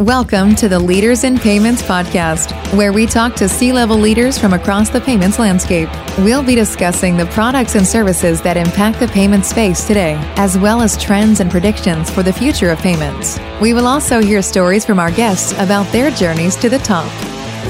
Welcome to the Leaders in Payments podcast, where we talk to C level leaders from across the payments landscape. We'll be discussing the products and services that impact the payment space today, as well as trends and predictions for the future of payments. We will also hear stories from our guests about their journeys to the top.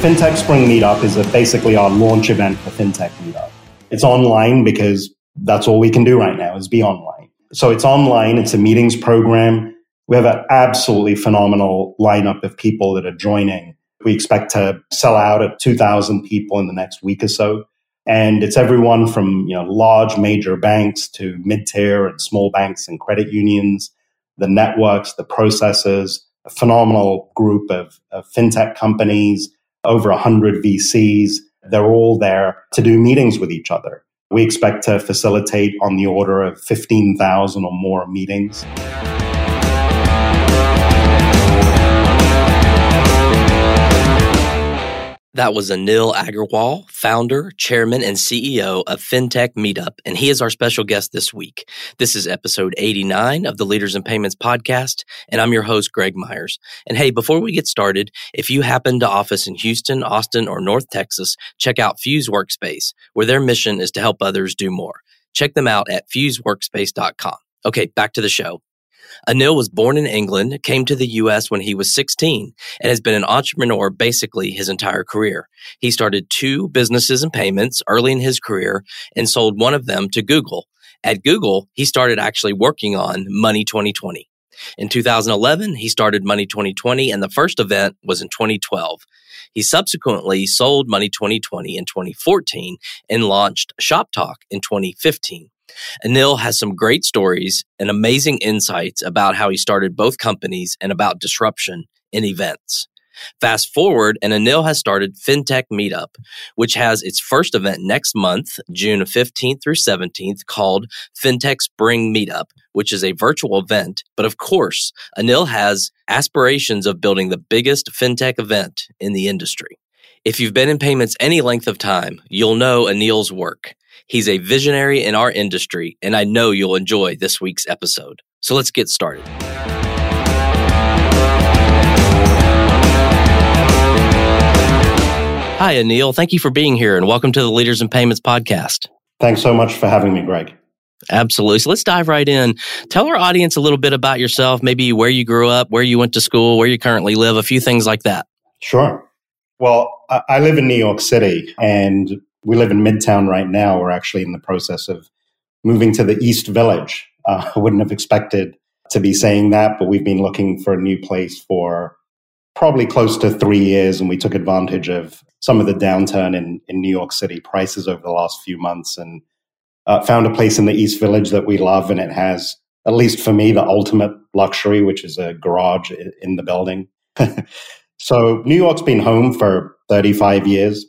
FinTech Spring Meetup is basically our launch event for FinTech Meetup. It's online because that's all we can do right now is be online. So it's online. It's a meetings program we have an absolutely phenomenal lineup of people that are joining. We expect to sell out at 2,000 people in the next week or so. And it's everyone from you know, large major banks to mid tier and small banks and credit unions, the networks, the processors, a phenomenal group of, of fintech companies, over 100 VCs. They're all there to do meetings with each other. We expect to facilitate on the order of 15,000 or more meetings. That was Anil Aggarwal, founder, chairman, and CEO of FinTech Meetup, and he is our special guest this week. This is episode 89 of the Leaders in Payments podcast, and I'm your host, Greg Myers. And hey, before we get started, if you happen to office in Houston, Austin, or North Texas, check out Fuse Workspace, where their mission is to help others do more. Check them out at fuseworkspace.com. Okay, back to the show. Anil was born in England, came to the US when he was 16, and has been an entrepreneur basically his entire career. He started two businesses and payments early in his career and sold one of them to Google. At Google, he started actually working on Money 2020. In 2011, he started Money 2020, and the first event was in 2012. He subsequently sold Money 2020 in 2014 and launched Shop Talk in 2015. Anil has some great stories and amazing insights about how he started both companies and about disruption in events. Fast forward, and Anil has started FinTech Meetup, which has its first event next month, June 15th through 17th, called FinTech Spring Meetup, which is a virtual event. But of course, Anil has aspirations of building the biggest FinTech event in the industry. If you've been in payments any length of time, you'll know Anil's work. He's a visionary in our industry, and I know you'll enjoy this week's episode. So let's get started. Hi, Anil. Thank you for being here and welcome to the Leaders in Payments podcast. Thanks so much for having me, Greg. Absolutely. So let's dive right in. Tell our audience a little bit about yourself, maybe where you grew up, where you went to school, where you currently live, a few things like that. Sure. Well, I live in New York City and we live in Midtown right now. We're actually in the process of moving to the East Village. Uh, I wouldn't have expected to be saying that, but we've been looking for a new place for probably close to three years, and we took advantage of some of the downturn in, in New York City prices over the last few months and uh, found a place in the East Village that we love, and it has, at least for me, the ultimate luxury, which is a garage in the building. so New York's been home for 35 years.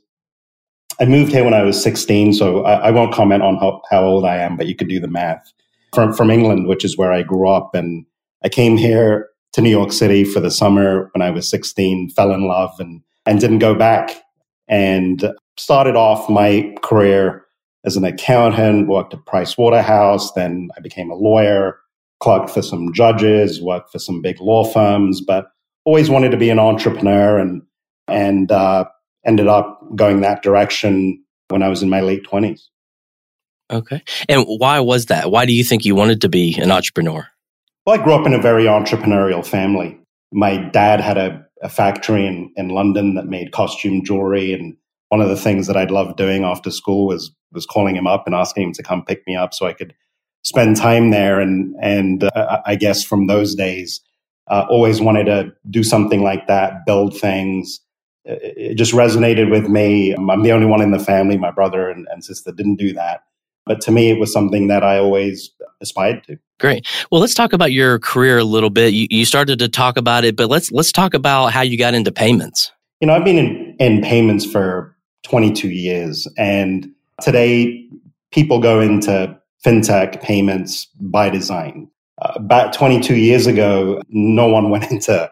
I moved here when I was 16, so I, I won't comment on how, how, old I am, but you could do the math. From, from England, which is where I grew up. And I came here to New York City for the summer when I was 16, fell in love, and, and didn't go back. And started off my career as an accountant, worked at Price Waterhouse, then I became a lawyer, clerked for some judges, worked for some big law firms, but always wanted to be an entrepreneur and and uh, ended up going that direction when I was in my late 20s. Okay. And why was that? Why do you think you wanted to be an entrepreneur? Well, I grew up in a very entrepreneurial family. My dad had a, a factory in, in London that made costume jewelry. And one of the things that I'd love doing after school was, was calling him up and asking him to come pick me up so I could spend time there. And, and uh, I guess from those days, uh, always wanted to do something like that, build things, it just resonated with me. I'm the only one in the family. My brother and, and, sister didn't do that. But to me, it was something that I always aspired to. Great. Well, let's talk about your career a little bit. You, you started to talk about it, but let's let's talk about how you got into payments. You know, I've been in, in payments for 22 years, and today people go into fintech payments by design. Uh, about 22 years ago, no one went into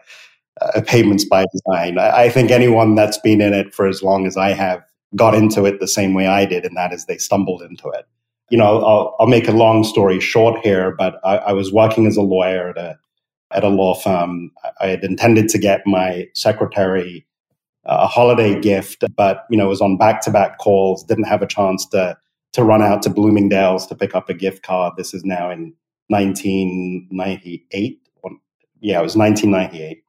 uh, payments by design. I, I, think anyone that's been in it for as long as I have got into it the same way I did, and that is they stumbled into it. You know, I'll, I'll make a long story short here, but I, I was working as a lawyer at a at a law firm. I had intended to get my secretary a holiday gift, but you know was on back to back calls. Didn't have a chance to to run out to Bloomingdale's to pick up a gift card. This is now in 1998. Yeah, it was 1998.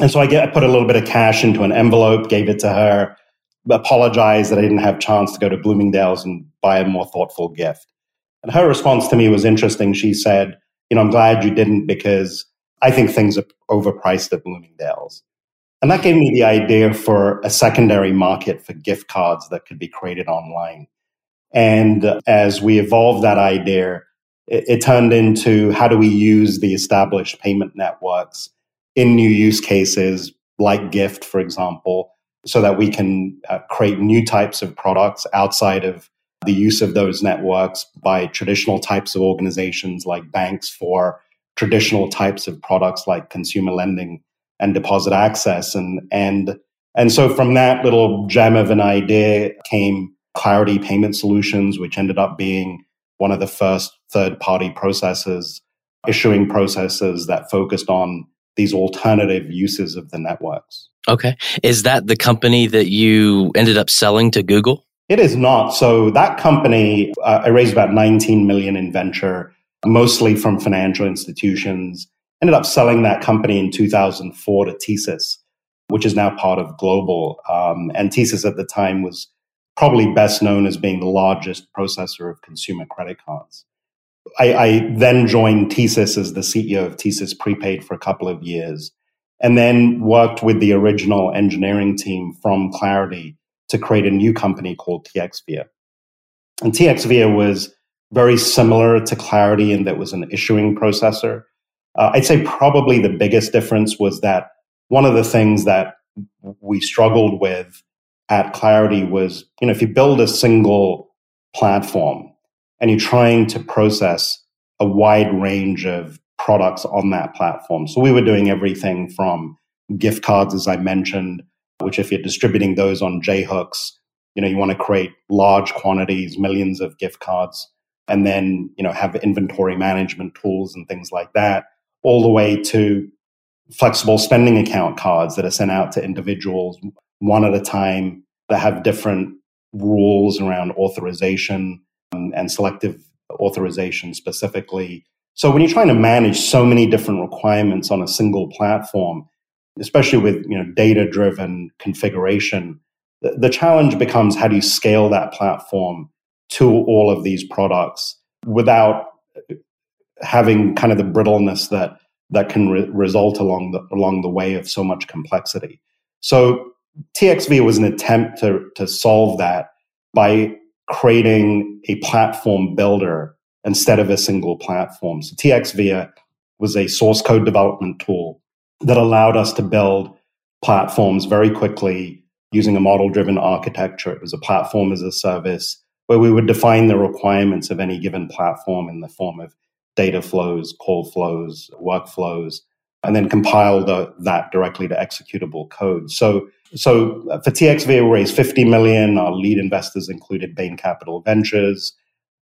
And so I get I put a little bit of cash into an envelope, gave it to her, apologized that I didn't have chance to go to Bloomingdale's and buy a more thoughtful gift. And her response to me was interesting. She said, "You know, I'm glad you didn't because I think things are overpriced at Bloomingdale's." And that gave me the idea for a secondary market for gift cards that could be created online. And as we evolved that idea, it, it turned into how do we use the established payment networks in new use cases like gift, for example, so that we can uh, create new types of products outside of the use of those networks by traditional types of organizations like banks for traditional types of products like consumer lending and deposit access. And and and so from that little gem of an idea came clarity payment solutions which ended up being one of the first third party processors issuing processors that focused on these alternative uses of the networks. Okay. Is that the company that you ended up selling to Google? It is not. So that company, uh, I raised about 19 million in venture, mostly from financial institutions. Ended up selling that company in 2004 to TSYS, which is now part of Global. Um, and TSYS at the time was probably best known as being the largest processor of consumer credit cards. I, I then joined TSYS as the CEO of TSYS Prepaid for a couple of years, and then worked with the original engineering team from Clarity to create a new company called TXVia. And TXVia was very similar to Clarity in that was an issuing processor. Uh, I'd say probably the biggest difference was that one of the things that we struggled with at Clarity was, you know, if you build a single platform, and you're trying to process a wide range of products on that platform. So we were doing everything from gift cards, as I mentioned, which if you're distributing those on J-hooks, you know, you want to create large quantities, millions of gift cards, and then, you know, have inventory management tools and things like that, all the way to flexible spending account cards that are sent out to individuals one at a time that have different rules around authorization and selective authorization specifically. So when you're trying to manage so many different requirements on a single platform, especially with you know data driven configuration, the, the challenge becomes how do you scale that platform to all of these products without having kind of the brittleness that that can re- result along the along the way of so much complexity. So TXV was an attempt to to solve that by creating a platform builder instead of a single platform. So TXVia was a source code development tool that allowed us to build platforms very quickly using a model driven architecture. It was a platform as a service where we would define the requirements of any given platform in the form of data flows, call flows, workflows, and then compile the, that directly to executable code. So so uh, for TXV, we raised 50 million. Our lead investors included Bain Capital Ventures,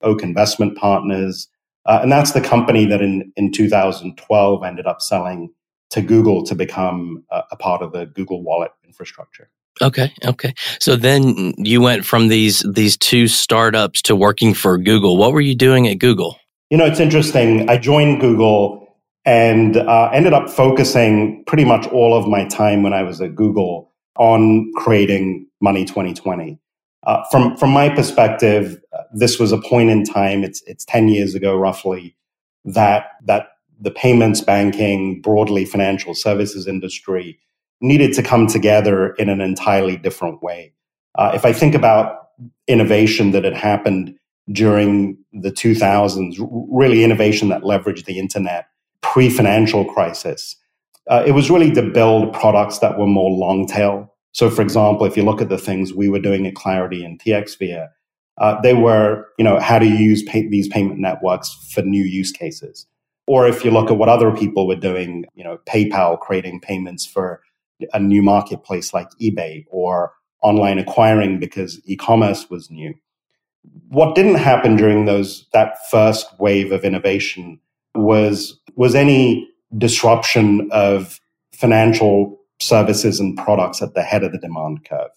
Oak Investment Partners. Uh, and that's the company that in, in 2012 ended up selling to Google to become a, a part of the Google Wallet infrastructure. Okay, okay. So then you went from these these two startups to working for Google. What were you doing at Google? You know, it's interesting. I joined Google and uh, ended up focusing pretty much all of my time when I was at Google on creating Money 2020. Uh, from from my perspective, this was a point in time. It's it's ten years ago, roughly, that that the payments, banking, broadly financial services industry needed to come together in an entirely different way. Uh, if I think about innovation that had happened during the 2000s, really innovation that leveraged the internet pre-financial crisis, uh, it was really to build products that were more long tail. So, for example, if you look at the things we were doing at Clarity and TXVia, uh, they were, you know, how to use pay- these payment networks for new use cases. Or if you look at what other people were doing, you know, PayPal creating payments for a new marketplace like eBay or online acquiring because e-commerce was new. What didn't happen during those that first wave of innovation was was any disruption of financial services and products at the head of the demand curve.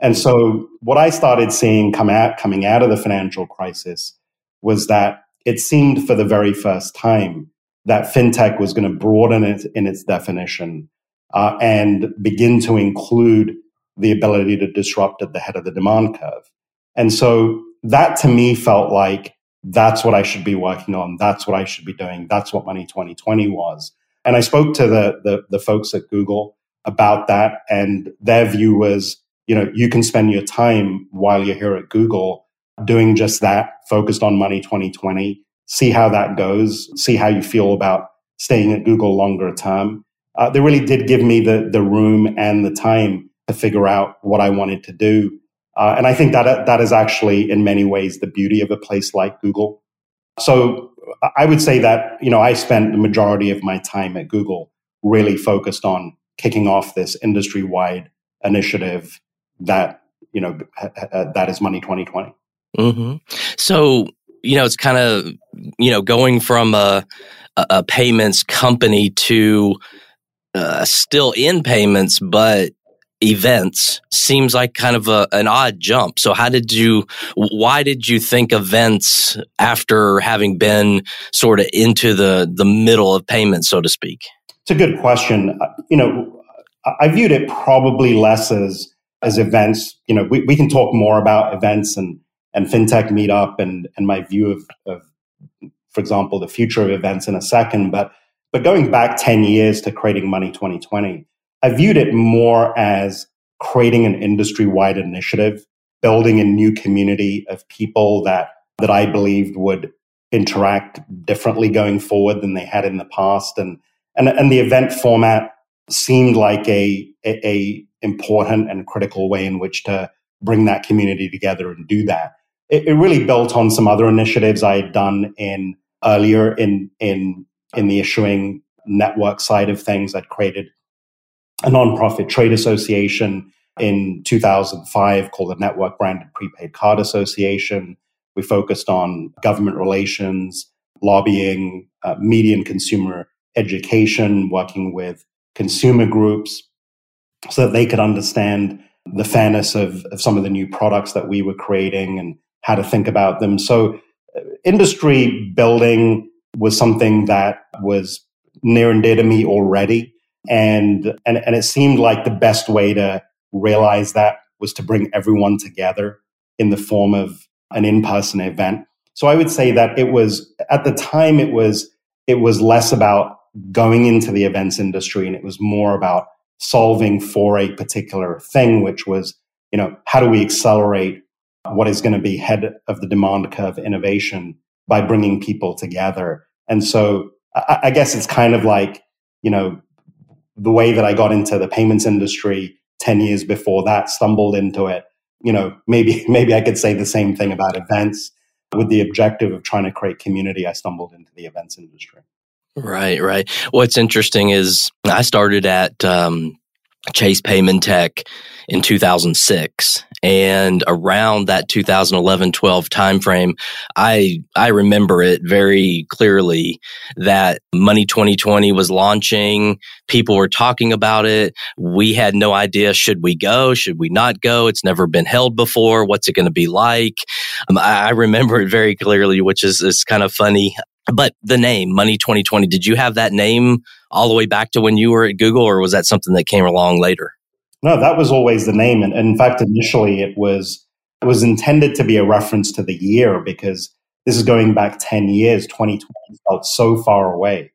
And so what I started seeing come out, coming out of the financial crisis was that it seemed for the very first time that fintech was going to broaden it in its definition uh, and begin to include the ability to disrupt at the head of the demand curve. And so that to me felt like that's what I should be working on. That's what I should be doing. That's what Money 2020 was. And I spoke to the, the, the folks at Google about that, and their view was, you know, you can spend your time while you're here at Google doing just that, focused on Money 2020. See how that goes. See how you feel about staying at Google longer term. Uh, they really did give me the the room and the time to figure out what I wanted to do. Uh, and I think that that is actually, in many ways, the beauty of a place like Google. So I would say that you know I spent the majority of my time at Google really focused on kicking off this industry wide initiative that you know that is Money 2020. Mm-hmm. So you know it's kind of you know going from a, a payments company to uh, still in payments, but events seems like kind of a, an odd jump. So how did you, why did you think events after having been sort of into the, the middle of payments, so to speak? It's a good question. Uh, you know, I viewed it probably less as, as events. You know, we, we can talk more about events and, and fintech meetup and, and my view of, of, for example, the future of events in a second. But, but going back 10 years to creating Money 2020, I viewed it more as creating an industry wide initiative, building a new community of people that, that I believed would interact differently going forward than they had in the past. And, and, and the event format seemed like a, a, a important and critical way in which to bring that community together and do that. It, it really built on some other initiatives I had done in earlier in, in, in the issuing network side of things. I'd created a nonprofit trade association in 2005 called the Network Branded Prepaid Card Association. We focused on government relations, lobbying, uh, media and consumer education, working with consumer groups so that they could understand the fairness of, of some of the new products that we were creating and how to think about them. So, uh, industry building was something that was near and dear to me already. And, and, and it seemed like the best way to realize that was to bring everyone together in the form of an in-person event. So I would say that it was, at the time, it was, it was less about going into the events industry and it was more about solving for a particular thing, which was, you know, how do we accelerate what is going to be head of the demand curve innovation by bringing people together? And so I, I guess it's kind of like, you know, the way that I got into the payments industry 10 years before that, stumbled into it. You know, maybe, maybe I could say the same thing about events with the objective of trying to create community. I stumbled into the events industry. Right, right. What's interesting is I started at um, Chase Paymentech in 2006 and around that 2011 12 timeframe i i remember it very clearly that money 2020 was launching. People were talking about it. We had no idea should we go? Should we not go? It's never been held before. What's it going to be like? Um, I, I remember it very clearly which is, is kind of funny. But the name money 2020 did you have that name all the way back to when you were at google or was that something that came along later no that was always the name. And, in fact initially it was it was intended to be a reference to the year because this is going back 10 years. 2020 felt so far away.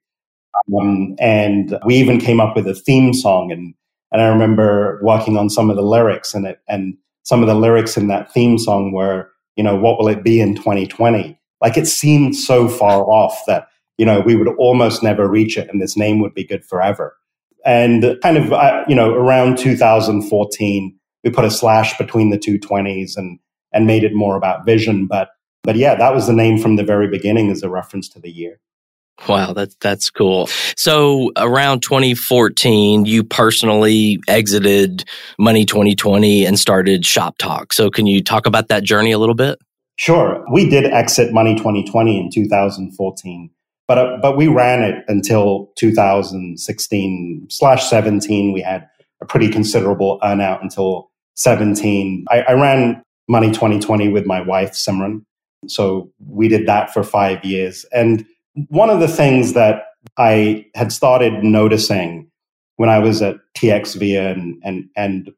Um, and we even came up with a theme song. And and i remember working on some of the lyrics and it. And some of the lyrics in that theme song were you know what will it be in 2020 like it seemed so far off that, you know, we would almost never reach it and this name would be good forever. And kind of, uh, you know, around 2014, we put a slash between the two 20s and, and made it more about vision. But, but yeah, that was the name from the very beginning as a reference to the year. Wow, that's that's cool. So around 2014, you personally exited Money 2020 and started Shop Talk. So can you talk about that journey a little bit? Sure. We did exit Money 2020 in 2014. But, uh, but we ran it until 2016 slash 17. We had a pretty considerable earnout until 17. I, I ran Money 2020 with my wife, Simran. So we did that for five years. And one of the things that I had started noticing when I was at TXVIA and, and, and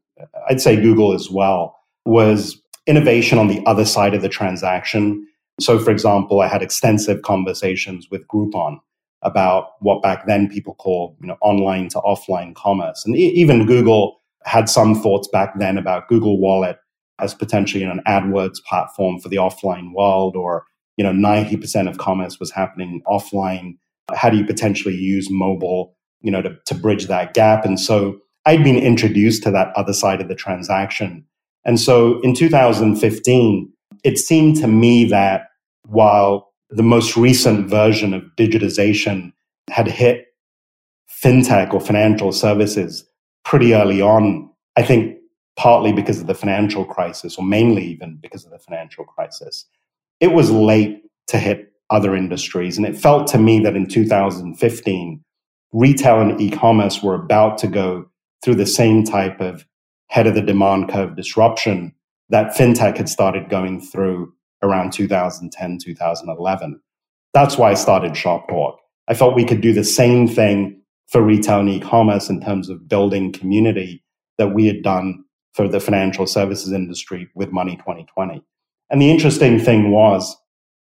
I'd say Google as well was innovation on the other side of the transaction. So, for example, I had extensive conversations with Groupon about what back then people called you know, online to offline commerce. And e- even Google had some thoughts back then about Google Wallet as potentially you know, an AdWords platform for the offline world, or you know, 90% of commerce was happening offline. How do you potentially use mobile, you know, to, to bridge that gap? And so I'd been introduced to that other side of the transaction. And so in 2015, it seemed to me that while the most recent version of digitization had hit fintech or financial services pretty early on, I think partly because of the financial crisis, or mainly even because of the financial crisis, it was late to hit other industries. And it felt to me that in 2015, retail and e commerce were about to go through the same type of head of the demand curve disruption that fintech had started going through around 2010, 2011. That's why I started ShopTalk. I felt we could do the same thing for retail and e-commerce in terms of building community that we had done for the financial services industry with Money 2020. And the interesting thing was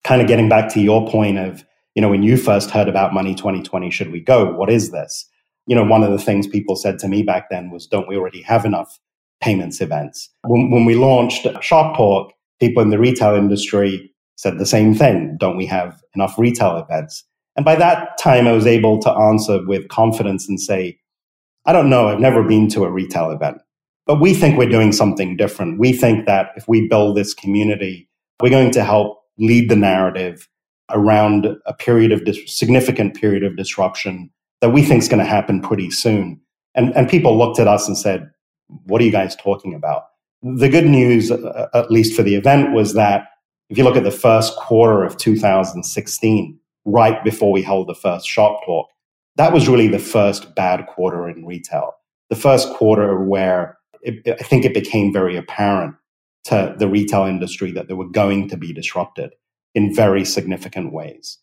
kind of getting back to your point of, you know, when you first heard about Money 2020, should we go? What is this? You know, one of the things people said to me back then was, don't we already have enough payments events? When, when we launched ShopTalk, people in the retail industry said the same thing. Don't we have enough retail events? And by that time, I was able to answer with confidence and say, I don't know. I've never been to a retail event, but we think we're doing something different. We think that if we build this community, we're going to help lead the narrative around a period of dis- significant period of disruption that we think is going to happen pretty soon. And, and people looked at us and said, what are you guys talking about? The good news, uh, at least for the event, was that if you look at the first quarter of 2016, right before we held the first shop talk, that was really the first bad quarter in retail. The first quarter where it, I think it became very apparent to the retail industry that they were going to be disrupted in very significant ways.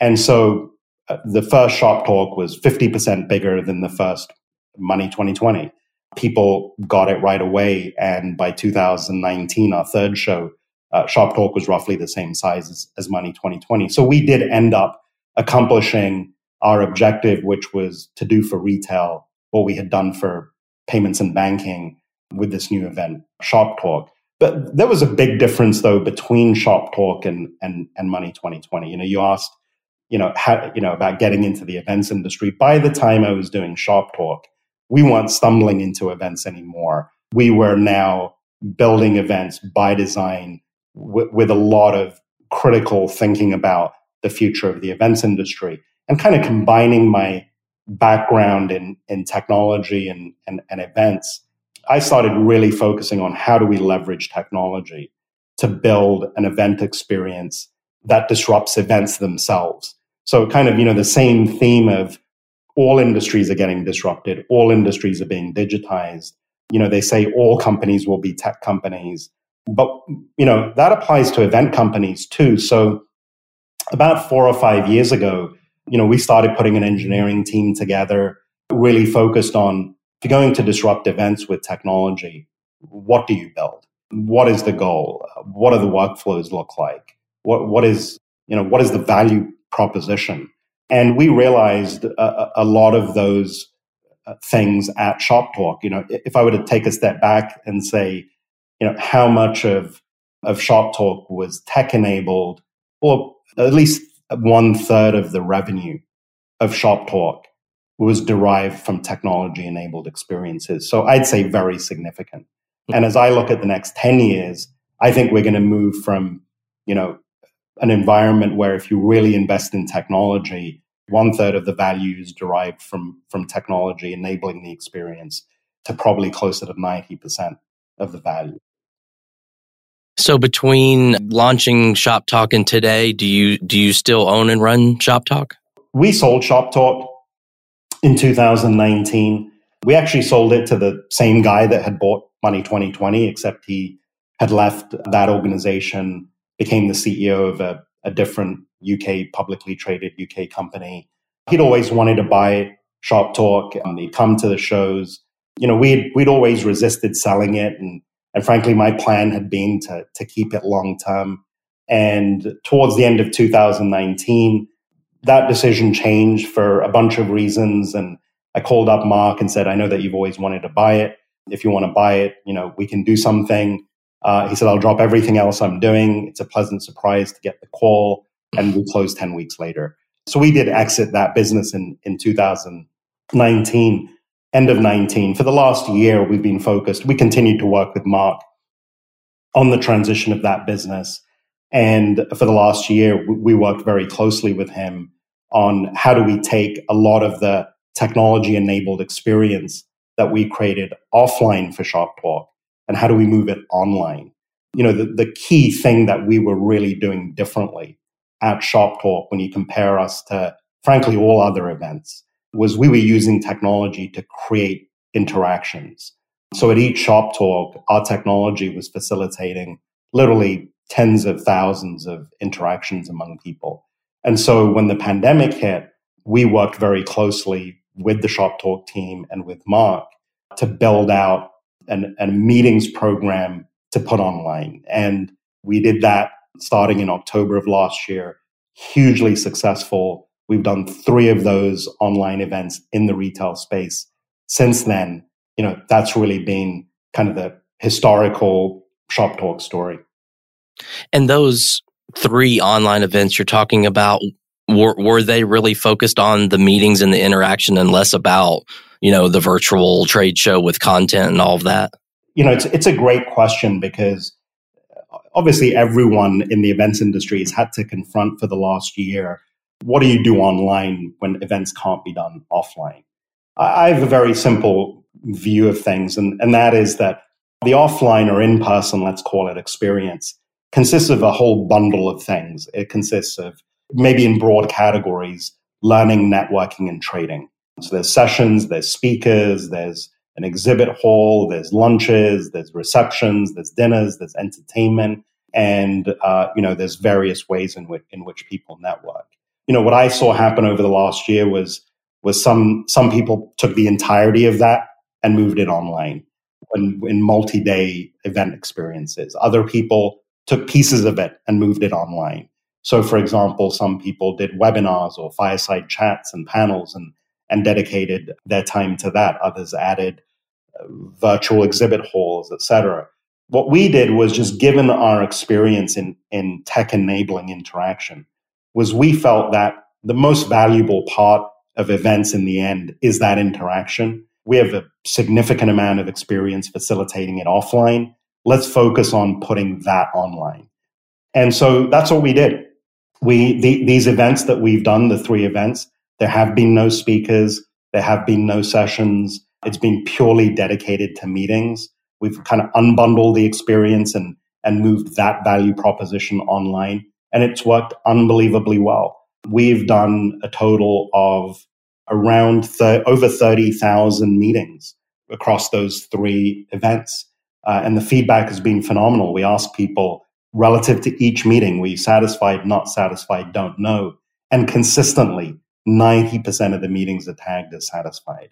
And so uh, the first shop talk was 50% bigger than the first Money 2020 people got it right away. And by 2019, our third show, uh, ShopTalk was roughly the same size as, as Money 2020. So we did end up accomplishing our objective, which was to do for retail what we had done for payments and banking with this new event, ShopTalk. But there was a big difference though between ShopTalk and and and Money 2020. You know, you asked, you know, how, you know about getting into the events industry. By the time I was doing ShopTalk, we weren't stumbling into events anymore. We were now building events by design w- with a lot of critical thinking about the future of the events industry and kind of combining my background in, in technology and, and, and events. I started really focusing on how do we leverage technology to build an event experience that disrupts events themselves. So kind of, you know, the same theme of all industries are getting disrupted. All industries are being digitized. You know, they say all companies will be tech companies, but, you know, that applies to event companies too. So about four or five years ago, you know, we started putting an engineering team together, really focused on if you're going to disrupt events with technology, what do you build? What is the goal? What do the workflows look like? What, what is, you know, what is the value proposition? And we realized a, a lot of those uh, things at ShopTalk. You know, if I were to take a step back and say, you know, how much of of Shop Talk was tech enabled, or at least one third of the revenue of Shop Talk was derived from technology enabled experiences. So I'd say very significant. And as I look at the next 10 years, I think we're going to move from, you know, an environment where if you really invest in technology, one third of the value is derived from, from technology enabling the experience to probably closer to 90% of the value. So between launching Shop Talk and today, do you do you still own and run Shop Talk? we sold Shop Talk in 2019. We actually sold it to the same guy that had bought Money 2020, except he had left that organization, became the CEO of a, a different UK publicly traded UK company. He'd always wanted to buy Shop Talk. and he'd come to the shows. You know, we'd we'd always resisted selling it, and and frankly, my plan had been to to keep it long term. And towards the end of 2019, that decision changed for a bunch of reasons. And I called up Mark and said, I know that you've always wanted to buy it. If you want to buy it, you know, we can do something. Uh, he said, I'll drop everything else I'm doing. It's a pleasant surprise to get the call. And we closed 10 weeks later. So we did exit that business in, in 2019, end of 19. For the last year, we've been focused. We continued to work with Mark on the transition of that business. And for the last year, we worked very closely with him on how do we take a lot of the technology enabled experience that we created offline for Shop Talk and how do we move it online? You know, the, the key thing that we were really doing differently at Shop Talk when you compare us to, frankly, all other events was we were using technology to create interactions. So at each Shop Talk, our technology was facilitating literally tens of thousands of interactions among people. And so when the pandemic hit, we worked very closely with the Shop Talk team and with Mark to build out an, a meetings program to put online. And we did that starting in October of last year, hugely successful. We've done three of those online events in the retail space since then. You know, that's really been kind of the historical Shop Talk story. And those three online events you're talking about, were, were they really focused on the meetings and the interaction and less about, you know, the virtual trade show with content and all of that? You know, it's, it's a great question because uh, obviously everyone in the events industry has had to confront for the last year what do you do online when events can't be done offline? I have a very simple view of things, and, and that is that the offline or in person, let's call it experience, consists of a whole bundle of things. It consists of maybe in broad categories, learning, networking, and trading. So there's sessions, there's speakers, there's an exhibit hall, there's lunches, there's receptions, there's dinners, there's entertainment, and uh, you know there's various ways in which in which people network. You know what I saw happen over the last year was was some some people took the entirety of that and moved it online in, in multi-day event experiences. Other people took pieces of it and moved it online. So, for example, some people did webinars or fireside chats and panels and, and dedicated their time to that. Others added uh, virtual exhibit halls, etc. What we did was just given our experience in, in tech enabling interaction, was we felt that the most valuable part of events in the end is that interaction. We have a significant amount of experience facilitating it offline let's focus on putting that online. And so that's what we did. We, the, these events that we've done, the three events, there have been no speakers. There have been no sessions. It's been purely dedicated to meetings. We've kind of unbundled the experience and, and moved that value proposition online. And it's worked unbelievably well. We've done a total of around thir- over 30,000 meetings across those three events. Uh, and the feedback has been phenomenal. We ask people relative to each meeting, you satisfied, not satisfied, don't know? And consistently, 90% of the meetings are tagged as satisfied.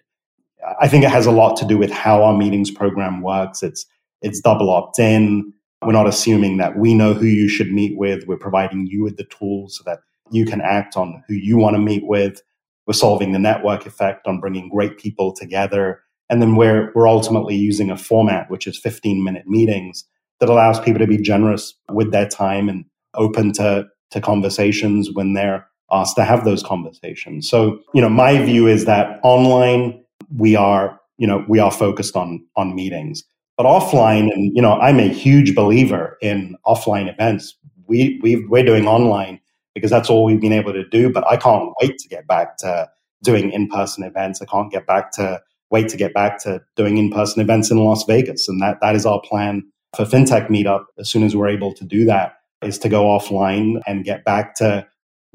I think it has a lot to do with how our meetings program works. It's, it's double opt in. We're not assuming that we know who you should meet with. We're providing you with the tools so that you can act on who you want to meet with. We're solving the network effect on bringing great people together and then we're, we're ultimately using a format, which is 15 minute meetings that allows people to be generous with their time and open to, to conversations when they're asked to have those conversations. So, you know, my view is that online we are, you know, we are focused on, on meetings, but offline, and, you know, I'm a huge believer in offline events. We, we we're doing online because that's all we've been able to do, but I can't wait to get back to doing in-person events. I can't get back to wait to get back to doing in-person events in Las Vegas. And that, that is our plan for FinTech Meetup. As soon as we're able to do that, is to go offline and get back to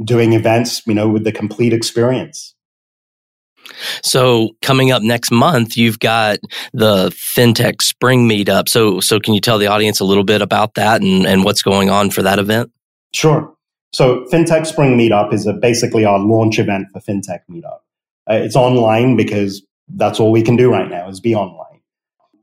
doing events, you know, with the complete experience. So coming up next month, you've got the FinTech Spring Meetup. So, so can you tell the audience a little bit about that and, and what's going on for that event? Sure. So FinTech Spring Meetup is a, basically our launch event for FinTech Meetup. Uh, it's online because that's all we can do right now is be online.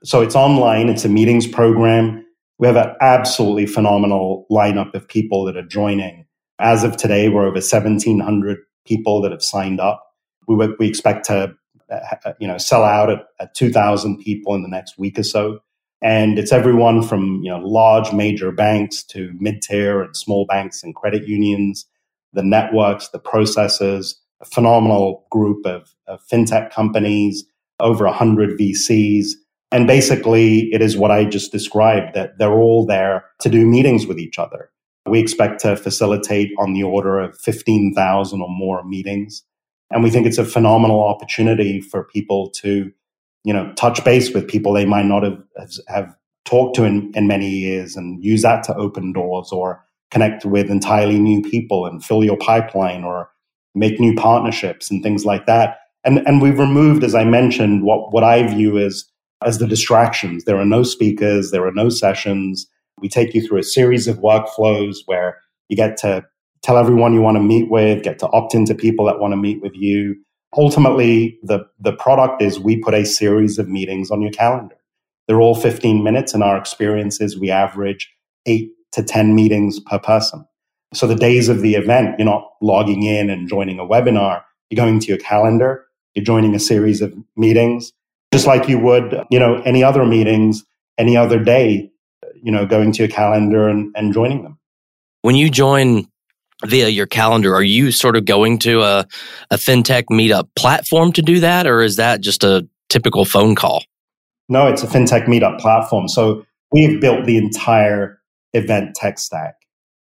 So it's online. It's a meetings program. We have an absolutely phenomenal lineup of people that are joining. As of today, we're over 1,700 people that have signed up. We, we expect to, uh, you know, sell out at, at 2,000 people in the next week or so. And it's everyone from you know large major banks to mid-tier and small banks and credit unions, the networks, the processors, a phenomenal group of, of fintech companies, over 100 VCs. And basically, it is what I just described that they're all there to do meetings with each other. We expect to facilitate on the order of 15,000 or more meetings. And we think it's a phenomenal opportunity for people to you know, touch base with people they might not have, have talked to in, in many years and use that to open doors or connect with entirely new people and fill your pipeline or make new partnerships and things like that. And, and we've removed, as I mentioned, what, what I view as, as the distractions. There are no speakers, there are no sessions. We take you through a series of workflows where you get to tell everyone you want to meet with, get to opt into people that want to meet with you, ultimately the, the product is we put a series of meetings on your calendar. They're all 15 minutes. In our experiences, we average eight to 10 meetings per person. So the days of the event, you're not logging in and joining a webinar. You're going to your calendar. You're joining a series of meetings, just like you would, you know, any other meetings, any other day, you know, going to your calendar and, and joining them. When you join via your calendar, are you sort of going to a, a fintech meetup platform to do that, or is that just a typical phone call? No, it's a fintech meetup platform. So we've built the entire event tech stack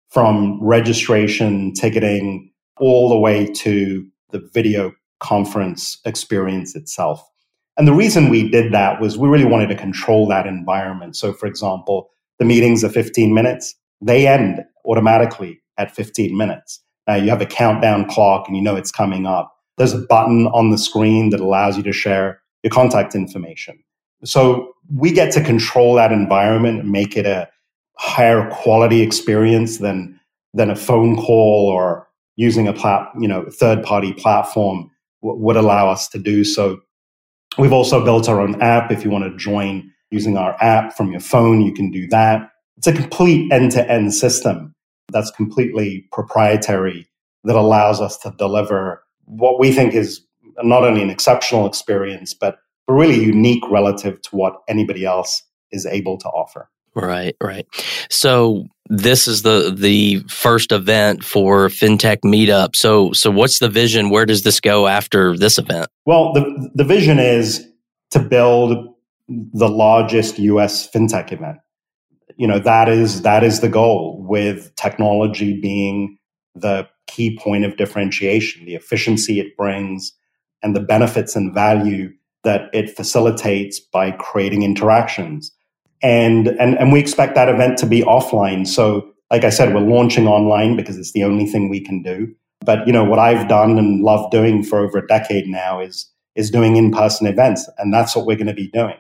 from registration, ticketing, all the way to the video conference experience itself. And the reason we did that was we really wanted to control that environment. So, for example, the meetings are 15 minutes, they end automatically at 15 minutes. Now you have a countdown clock and you know it's coming up. There's a button on the screen that allows you to share your contact information. So we get to control that environment and make it a higher quality experience than than a phone call or using a plat, you know, third party platform w- would allow us to do. So we've also built our own app. If you want to join using our app from your phone, you can do that. It's a complete end to end system that's completely proprietary that allows us to deliver what we think is not only an exceptional experience, but really unique relative to what anybody else is able to offer. Right, right. So this is the the first event for FinTech Meetup. So so what's the vision? Where does this go after this event? Well, the the vision is to build the largest US FinTech event. You know that is that is the goal with technology being the key point of differentiation the efficiency it brings and the benefits and value that it facilitates by creating interactions. And and and we expect that event to be offline. So like i said we're launching online because it's the only thing we can do. But you know what i've done and love doing for over a decade now is is doing in-person events and that's what we're going to be doing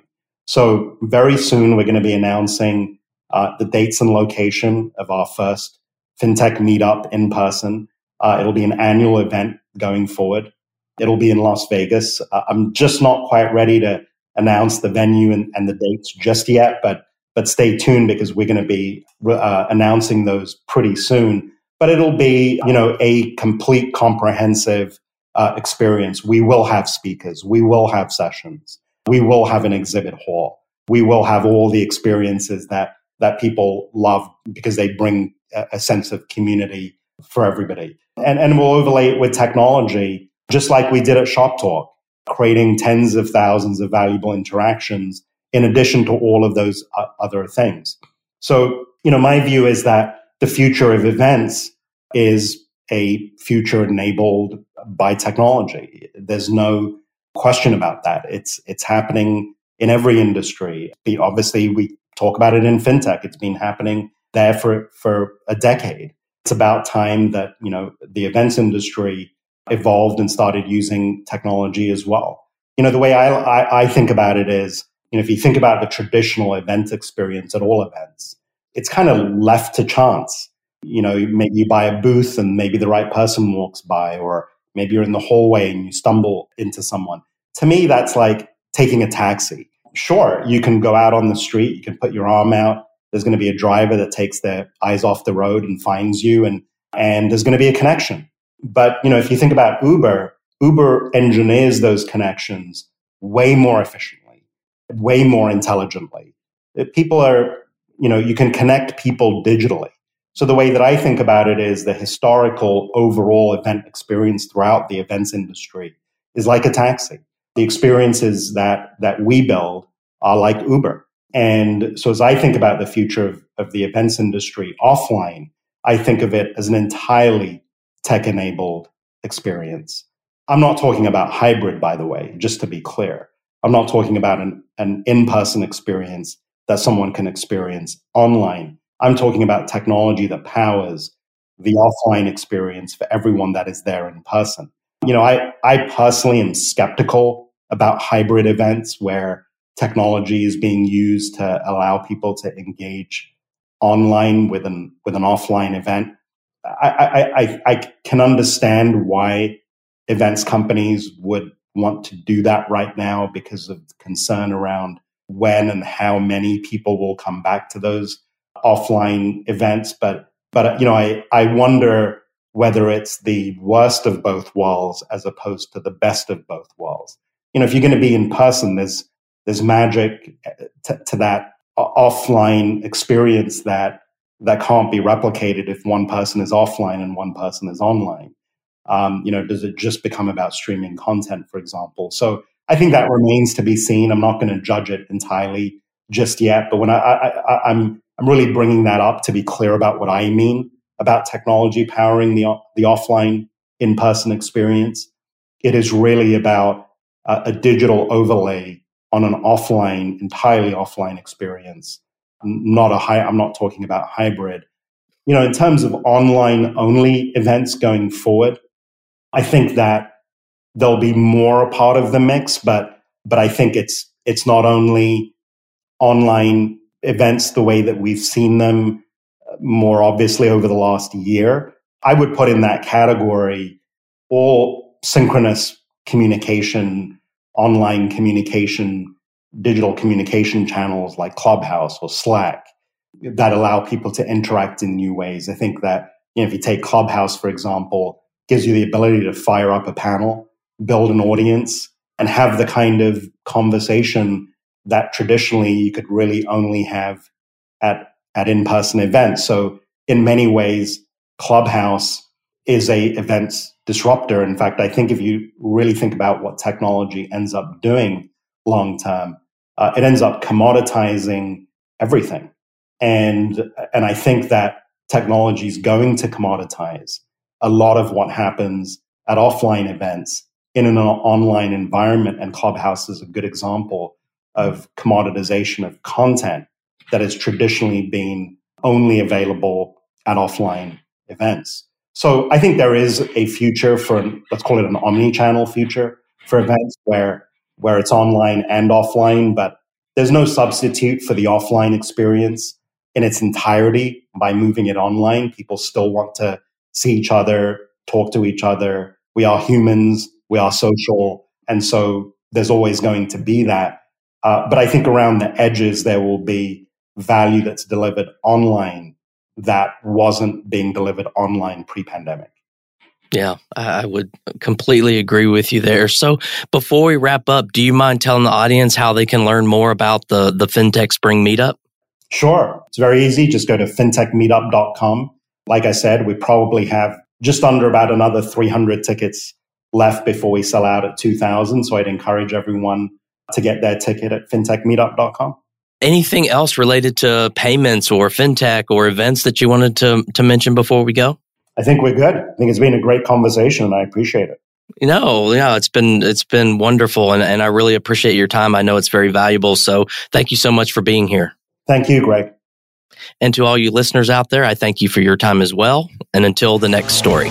so very soon we're going to be announcing uh, the dates and location of our first fintech meetup in person. Uh, it'll be an annual event going forward. It'll be in Las Vegas. Uh, I'm just not quite ready to announce the venue and, and, the dates just yet, but but stay tuned because we're going to be uh, announcing those pretty soon. But it'll be you know a complete comprehensive uh, experience. We will have speakers. We will have sessions. We will have an exhibit hall. We will have all the experiences that that people love because they bring a, a sense of community for everybody. And, and we'll overlay it with technology, just like we did at Shop Talk, creating tens of thousands of valuable interactions in addition to all of those uh, other things. So, you know, my view is that the future of events is a future enabled by technology. There's no question about that. It's it's happening in every industry. Obviously, we talk about it in fintech. It's been happening there for, for a decade. it's about time that, you know, the events industry evolved and started using technology as well. You know, the way I, I, I think about it is, you know, if you think about the traditional event experience at all events, it's kind of left to chance. You know, maybe you buy a booth and maybe the right person walks by, or maybe you're in the hallway and you stumble into someone. To me, that's like taking a taxi. Sure, you can go out on the street, you can put your arm out. There's going to be a driver that takes their eyes off the road and finds you, and and there's going to be a connection. But you know, if you think about Uber, Uber engineers those connections way more efficiently, way more intelligently. Uh, people are, you know, you can connect people digitally. So the way that I think about it is the historical overall event experience throughout the events industry is like a taxi. The experiences that that we build are like Uber. And so as I think about the future of, of the events industry offline, I think of it as an entirely tech enabled experience. I'm not talking about hybrid, by the way, just to be clear. I'm not talking about an, an in person experience that someone can experience online. I'm talking about technology that powers the offline experience for everyone that is there in person. You know, I, I personally am skeptical about hybrid events where technology is being used to allow people to engage online with an, with an offline event. I, I, I, I can understand why events companies would want to do that right now because of concern around when and how many people will come back to those offline events. But, but, you know, I, I wonder whether it's the worst of both worlds as opposed to the best of both worlds. You know, if you're going to be in person, there's, there's magic uh, to, to that offline experience that, that can't be replicated if one person is offline and one person is online. Um, you know, does it just become about streaming content, for example? So I think that remains to be seen. I'm not going to judge it entirely just yet, but when I, I, I, I'm I'm really bringing that up to be clear about what I mean about technology powering the the offline in person experience. It is really about a, a digital overlay on an offline, entirely offline experience, not a high. I'm not talking about hybrid. You know, in terms of online only events going forward, I think that they'll be more a part of the mix, but but I think it's it's not only online events the way that we've seen them more obviously over the last year. I would put in that category all synchronous communication, online communication, digital communication channels like Clubhouse or Slack that allow people to interact in new ways. I think that you know, if you take Clubhouse, for example, gives you the ability to fire up a panel, build an audience, and have the kind of conversation that traditionally you could really only have at, at in-person events. So in many ways, Clubhouse is a events disruptor. In fact, I think if you really think about what technology ends up doing long term, uh, it ends up commoditizing everything. And, and I think that technology is going to commoditize a lot of what happens at offline events in an online environment. And Clubhouse is a good example of commoditization of content that has traditionally been only available at offline events. So I think there is a future for, let's call it an omni-channel future for events where, where it's online and offline, but there's no substitute for the offline experience in its entirety by moving it online. People still want to see each other, talk to each other. We are humans, we are social. And so there's always going to be that. Uh, but I think around the edges, there will be value that's delivered online that wasn't being delivered online pre pandemic. Yeah, I would completely agree with you there. So before we wrap up, do you mind telling the audience how they can learn more about the, the FinTech Spring Meetup? Sure. It's very easy. Just go to fintechmeetup.com like I said, we probably have just under about another 300 tickets left before we sell out at 2000. So I'd encourage everyone to get their ticket at fintechmeetup.com. Anything else related to payments or fintech or events that you wanted to, to mention before we go? I think we're good. I think it's been a great conversation and I appreciate it. No, yeah, it's been it's been wonderful and, and I really appreciate your time. I know it's very valuable. So thank you so much for being here. Thank you, Greg. And to all you listeners out there, I thank you for your time as well. And until the next story.